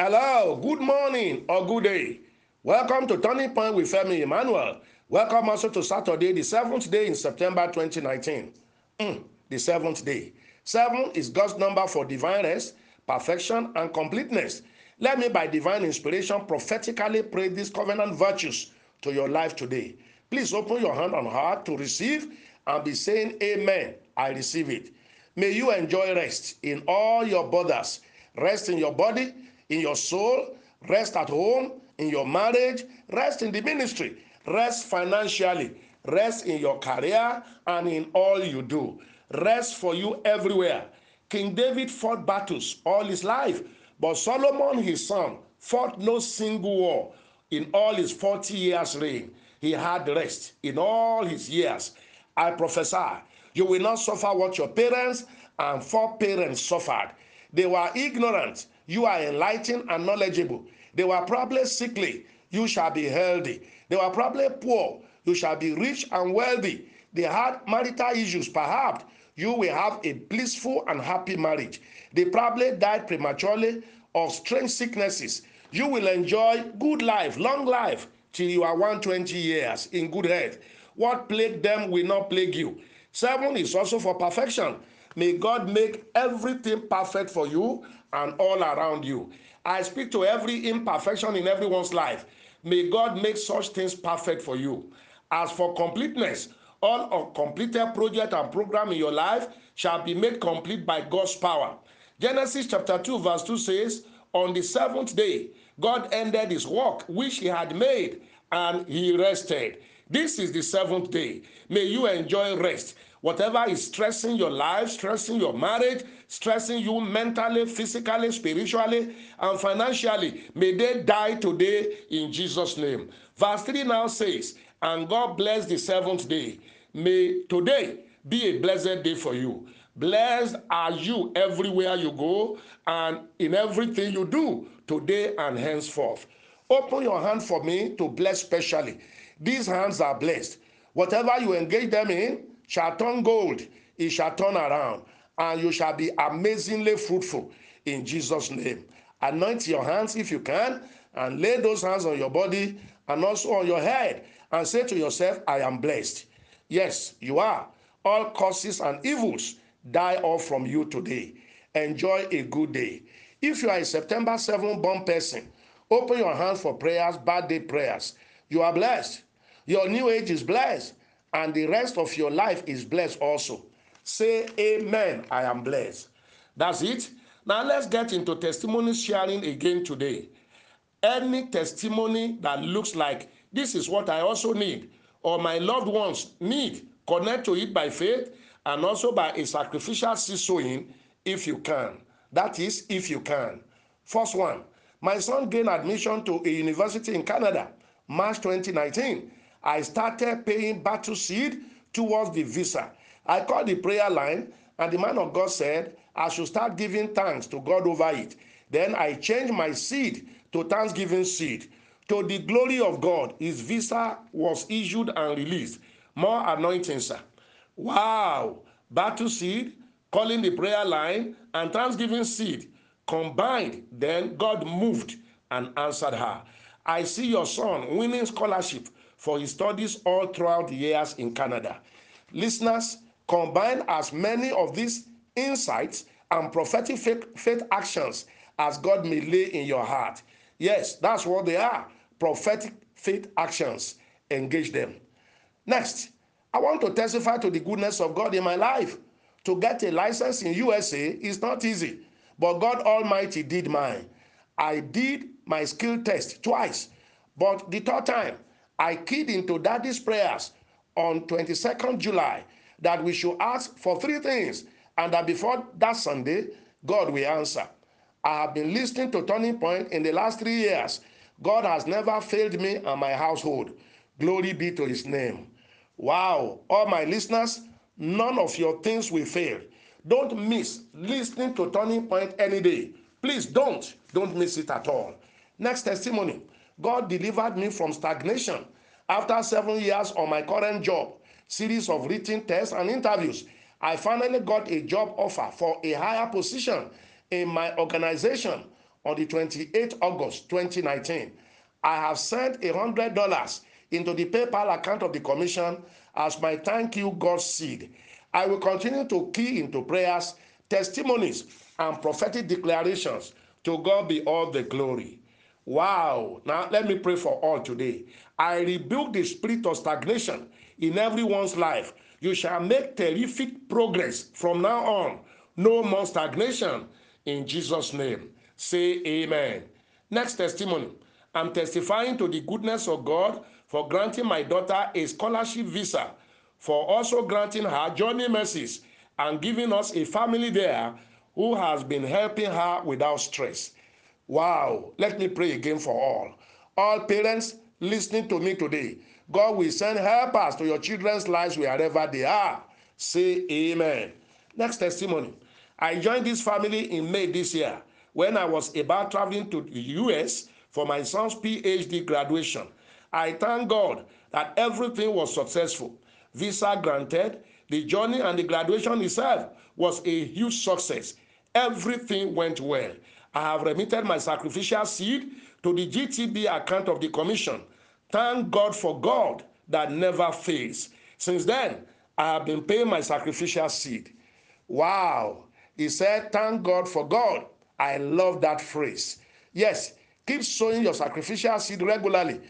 Hello, good morning or good day. Welcome to Turning Point with Femi Emmanuel. Welcome also to Saturday, the seventh day in September 2019. Mm, the seventh day. Seven is God's number for divine rest, perfection, and completeness. Let me, by divine inspiration, prophetically pray these covenant virtues to your life today. Please open your hand and heart to receive and be saying, Amen. I receive it. May you enjoy rest in all your borders, rest in your body, in your soul, rest at home, in your marriage, rest in the ministry, rest financially, rest in your career and in all you do. Rest for you everywhere. King David fought battles all his life, but Solomon, his son, fought no single war in all his 40 years' reign. He had rest in all his years. I prophesy you will not suffer what your parents and foreparents suffered. They were ignorant. You are enlightened and knowledgeable. They were probably sickly. You shall be healthy. They were probably poor. You shall be rich and wealthy. They had marital issues. Perhaps you will have a blissful and happy marriage. They probably died prematurely of strange sicknesses. You will enjoy good life, long life, till you are 120 years in good health. What plagued them will not plague you. Seven is also for perfection. May God make everything perfect for you and all around you. I speak to every imperfection in everyone's life. May God make such things perfect for you. As for completeness, all of completed project and program in your life shall be made complete by God's power. Genesis chapter 2 verse 2 says, on the seventh day, God ended his work which he had made and he rested. This is the seventh day. May you enjoy rest. Whatever is stressing your life, stressing your marriage, stressing you mentally, physically, spiritually, and financially, may they die today in Jesus' name. Verse 3 now says, And God bless the seventh day. May today be a blessed day for you. Blessed are you everywhere you go and in everything you do today and henceforth. Open your hand for me to bless specially. These hands are blessed. Whatever you engage them in shall turn gold, it shall turn around, and you shall be amazingly fruitful in Jesus' name. Anoint your hands if you can, and lay those hands on your body and also on your head, and say to yourself, I am blessed. Yes, you are. All curses and evils die off from you today. Enjoy a good day. If you are a September 7 born person, open your hands for prayers, birthday prayers. You are blessed. Your new age is blessed, and the rest of your life is blessed also. Say, Amen. I am blessed. That's it. Now let's get into testimony sharing again today. Any testimony that looks like this is what I also need, or my loved ones need, connect to it by faith and also by a sacrificial seed sowing if you can. That is, if you can. First one, my son gained admission to a university in Canada, March 2019. I started paying battle seed towards the visa. I called the prayer line, and the man of God said I should start giving thanks to God over it. Then I changed my seed to thanksgiving seed. To the glory of God, his visa was issued and released. More anointing, sir. Wow! Battle seed, calling the prayer line, and thanksgiving seed combined. Then God moved and answered her. I see your son winning scholarship for his studies all throughout the years in Canada. Listeners, combine as many of these insights and prophetic faith, faith actions as God may lay in your heart. Yes, that's what they are prophetic faith actions. Engage them. Next, I want to testify to the goodness of God in my life. To get a license in USA is not easy, but God Almighty did mine. I did my skill test twice, but the third time I keyed into daddy's prayers on 22nd July that we should ask for three things and that before that Sunday, God will answer. I have been listening to Turning Point in the last three years. God has never failed me and my household. Glory be to his name. Wow, all my listeners, none of your things will fail. Don't miss listening to Turning Point any day. Please don't. Don't miss it at all. Next testimony God delivered me from stagnation after seven years on my current job, series of written tests and interviews. I finally got a job offer for a higher position in my organization. on the 28th August 2019. I have sent a hundred dollars into the PayPal account of the commission as my thank you God seed. I will continue to key into prayers, testimonies, and prophetic declarations. To God be all the glory. Wow. Now let me pray for all today. I rebuke the spirit of stagnation in everyone's life. You shall make terrific progress from now on. No more stagnation in Jesus' name. Say amen. Next testimony. I'm testifying to the goodness of God for granting my daughter a scholarship visa, for also granting her journey mercies and giving us a family there who has been helping her without stress. Wow. Let me pray again for all. All parents listening to me today, God will send helpers to your children's lives wherever they are. Say amen. Next testimony. I joined this family in May this year when I was about traveling to the US for my son's PhD graduation. I thank God that everything was successful. Visa granted, the journey and the graduation itself was a huge success. Everything went well. I have remitted my sacrificial seed to the GTB account of the commission. Thank God for God that never fails. Since then, I have been paying my sacrificial seed. Wow. He said, Thank God for God. I love that phrase. Yes, keep sowing your sacrificial seed regularly.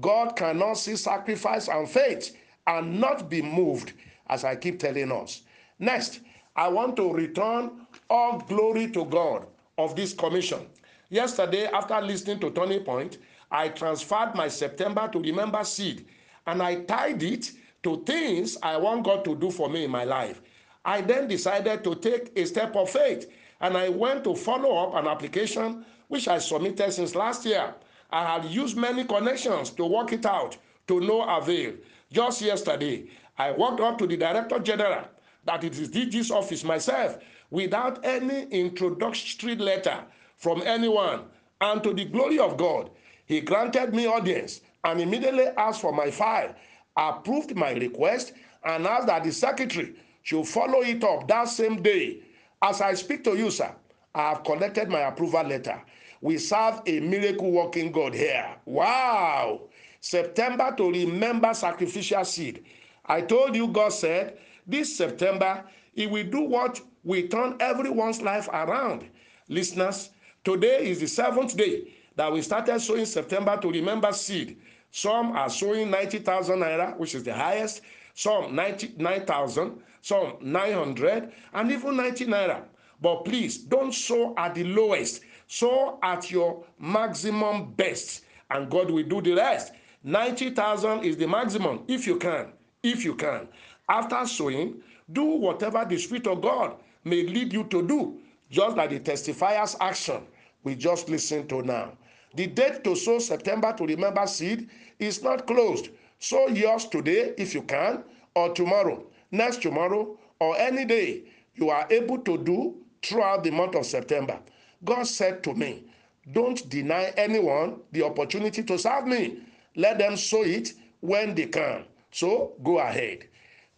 God cannot see sacrifice and faith and not be moved, as I keep telling us. Next, I want to return all glory to God of this commission. Yesterday, after listening to Tony Point, I transferred my September to remember seed and I tied it to things I want God to do for me in my life. I then decided to take a step of faith and I went to follow up an application which I submitted since last year. I had used many connections to work it out to no avail. Just yesterday, I walked up to the Director General, that it is DG's office myself, without any introductory letter from anyone. And to the glory of God, he granted me audience and immediately asked for my file, approved my request, and asked that the secretary should follow it up that same day. As I speak to you, sir, I have collected my approval letter. We serve a miracle working God here. Wow! September to remember sacrificial seed. I told you, God said, this September, He will do what will turn everyone's life around. Listeners, today is the seventh day that we started sowing September to remember seed. Some are sowing 90,000 naira, which is the highest, some 99,000, some 900, and even 90 naira. But please don't sow at the lowest, sow at your maximum best, and God will do the rest. 90,000 is the maximum if you can. If you can. After sowing, do whatever the Spirit of God may lead you to do, just like the testifier's action we just listened to now. The date to sow September to remember seed is not closed. Sow yours today if you can, or tomorrow, next tomorrow, or any day you are able to do throughout the month of September. God said to me, Don't deny anyone the opportunity to serve me. Let them sow it when they can. So go ahead.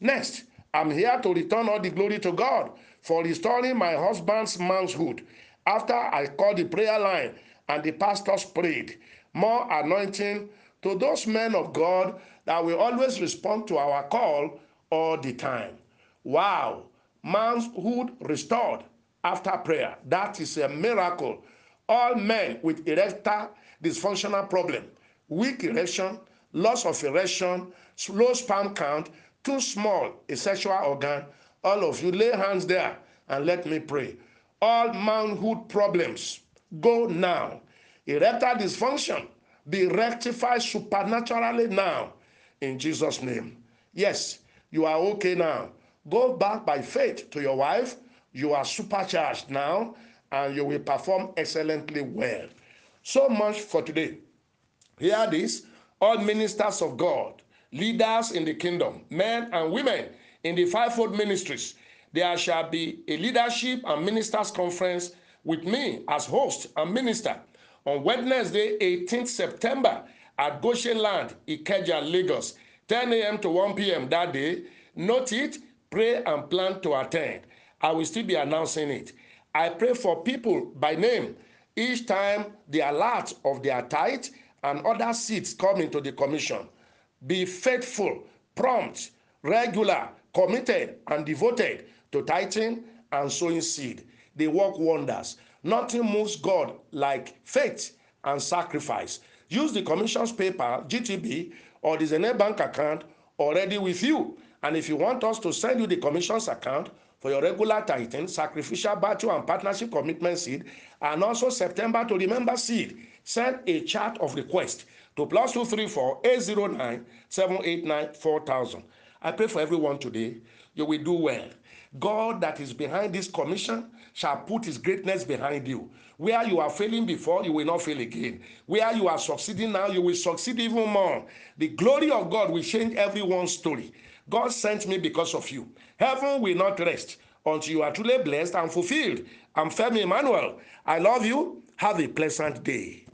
Next, I'm here to return all the glory to God for restoring my husband's manhood. After I called the prayer line and the pastors prayed, more anointing to those men of God that will always respond to our call all the time. Wow, manhood restored after prayer. That is a miracle. All men with erectile dysfunctional problem, weak erection, loss of erection, low sperm count, too small a sexual organ, all of you lay hands there and let me pray. All manhood problems go now. Erectile dysfunction be rectified supernaturally now in Jesus' name. Yes, you are okay now. Go back by faith to your wife. You are supercharged now and you will perform excellently well. So much for today. Hear this all ministers of God, leaders in the kingdom, men and women in the fivefold ministries, there shall be a leadership and ministers conference with me as host and minister on Wednesday, 18th September at Goshen Land, Ikeja, Lagos, 10 a.m. to 1 p.m. that day. Note it, pray and plan to attend. I will still be announcing it. I pray for people by name each time the alert of their tithe and other seats come into the commission. Be faithful, prompt, regular, committed, and devoted to tithing and sowing seed. They work wonders. Nothing moves God like faith and sacrifice. Use the commission's paper, GTB, or the Zenith Bank account already with you. And if you want us to send you the commission's account for your regular tithing, sacrificial battle, and partnership commitment seed, and also September to remember seed, send a chart of request to plus 234 809 789 4000. I pray for everyone today. You will do well. God that is behind this commission shall put his greatness behind you. Where you are failing before, you will not fail again. Where you are succeeding now, you will succeed even more. The glory of God will change everyone's story. God sent me because of you. Heaven will not rest until you are truly blessed and fulfilled. I'm Femi Emmanuel. I love you. Have a pleasant day.